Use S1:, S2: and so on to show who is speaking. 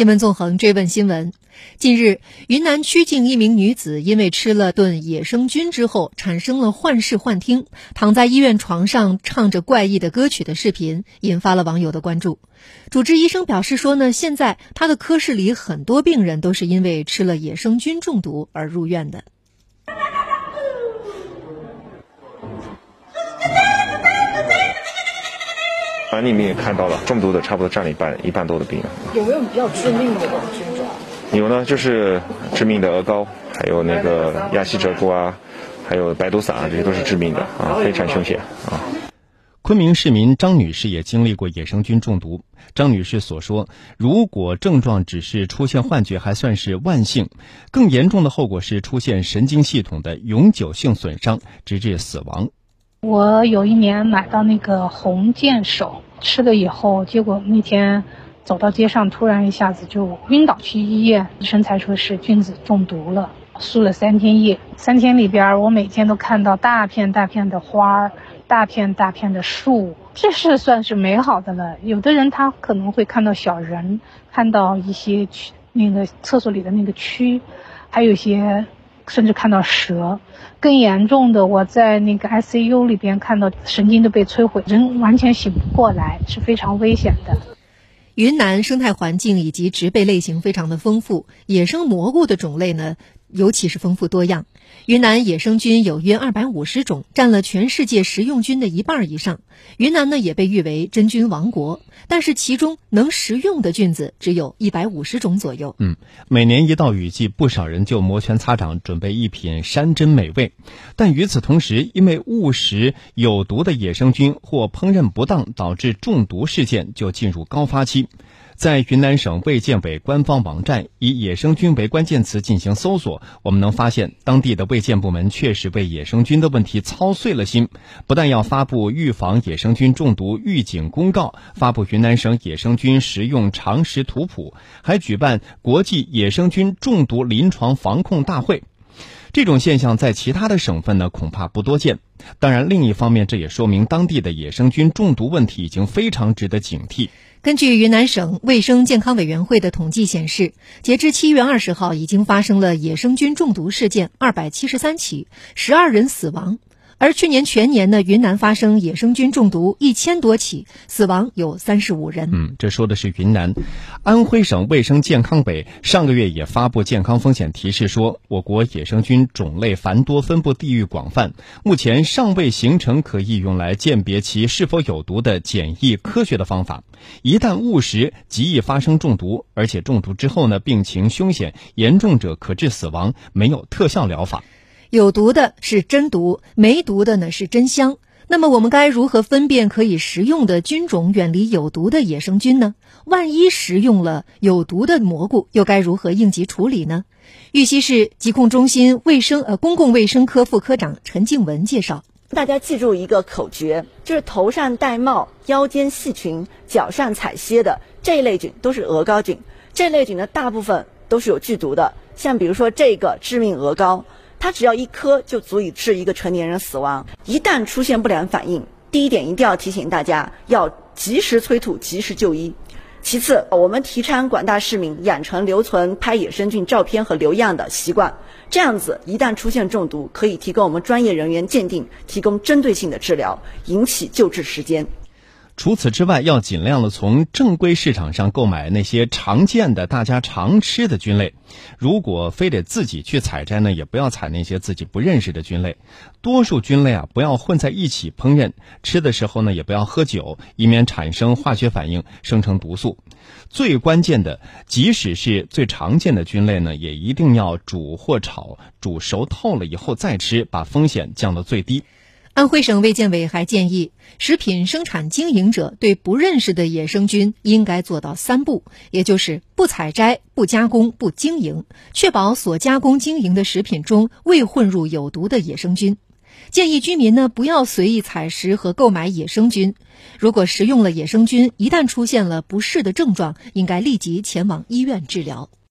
S1: 新闻纵横追问新闻：近日，云南曲靖一名女子因为吃了顿野生菌之后，产生了幻视幻听，躺在医院床上唱着怪异的歌曲的视频，引发了网友的关注。主治医生表示说呢，现在他的科室里很多病人都是因为吃了野生菌中毒而入院的。
S2: 案例里面也看到了，中毒的差不多占了一半，一半多的病人。
S3: 有没有比较致命的菌种？
S2: 有呢，就是致命的鹅膏，还有那个亚希哲菇啊，还有白毒伞，这些都是致命的啊，非常凶险啊。
S4: 昆明市民张女士也经历过野生菌中毒。张女士所说，如果症状只是出现幻觉，还算是万幸；更严重的后果是出现神经系统的永久性损伤，直至死亡。
S5: 我有一年买到那个红箭手，吃了以后，结果那天走到街上，突然一下子就晕倒去医院，医生才说是菌子中毒了，输了三天液。三天里边，我每天都看到大片大片的花儿，大片大片的树，这是算是美好的了。有的人他可能会看到小人，看到一些蛆，那个厕所里的那个蛆，还有些。甚至看到蛇，更严重的，我在那个 ICU 里边看到神经都被摧毁，人完全醒不过来，是非常危险的。
S1: 云南生态环境以及植被类型非常的丰富，野生蘑菇的种类呢？尤其是丰富多样，云南野生菌有约二百五十种，占了全世界食用菌的一半以上。云南呢也被誉为真菌王国，但是其中能食用的菌子只有一百五十种左右。
S4: 嗯，每年一到雨季，不少人就摩拳擦掌准备一品山珍美味，但与此同时，因为误食有毒的野生菌或烹饪不当导致中毒事件就进入高发期。在云南省卫健委官方网站以“野生菌”为关键词进行搜索，我们能发现当地的卫健部门确实为野生菌的问题操碎了心，不但要发布预防野生菌中毒预警公告，发布云南省野生菌食用常识图谱，还举办国际野生菌中毒临床防控大会。这种现象在其他的省份呢，恐怕不多见。当然，另一方面，这也说明当地的野生菌中毒问题已经非常值得警惕。
S1: 根据云南省卫生健康委员会的统计显示，截至七月二十号，已经发生了野生菌中毒事件二百七十三起，十二人死亡。而去年全年呢，云南发生野生菌中毒一千多起，死亡有三十五人。
S4: 嗯，这说的是云南。安徽省卫生健康委上个月也发布健康风险提示说，我国野生菌种类繁多，分布地域广泛，目前尚未形成可以用来鉴别其是否有毒的简易科学的方法。一旦误食，极易发生中毒，而且中毒之后呢，病情凶险，严重者可致死亡，没有特效疗法。
S1: 有毒的是真毒，没毒的呢是真香。那么我们该如何分辨可以食用的菌种，远离有毒的野生菌呢？万一食用了有毒的蘑菇，又该如何应急处理呢？玉溪市疾控中心卫生呃公共卫生科副科长陈静文介绍：
S6: 大家记住一个口诀，就是头上戴帽、腰间系裙、脚上踩楔的这一类菌都是鹅膏菌。这类菌呢，大部分都是有剧毒的，像比如说这个致命鹅膏。它只要一颗就足以致一个成年人死亡。一旦出现不良反应，第一点一定要提醒大家要及时催吐、及时就医。其次，我们提倡广大市民养成留存拍野生菌照片和留样的习惯，这样子一旦出现中毒，可以提供我们专业人员鉴定，提供针对性的治疗，引起救治时间。
S4: 除此之外，要尽量的从正规市场上购买那些常见的、大家常吃的菌类。如果非得自己去采摘呢，也不要采那些自己不认识的菌类。多数菌类啊，不要混在一起烹饪。吃的时候呢，也不要喝酒，以免产生化学反应，生成毒素。最关键的，即使是最常见的菌类呢，也一定要煮或炒，煮熟透了以后再吃，把风险降到最低。
S1: 安徽省卫健委还建议，食品生产经营者对不认识的野生菌应该做到三不，也就是不采摘、不加工、不经营，确保所加工经营的食品中未混入有毒的野生菌。建议居民呢不要随意采食和购买野生菌，如果食用了野生菌，一旦出现了不适的症状，应该立即前往医院治疗。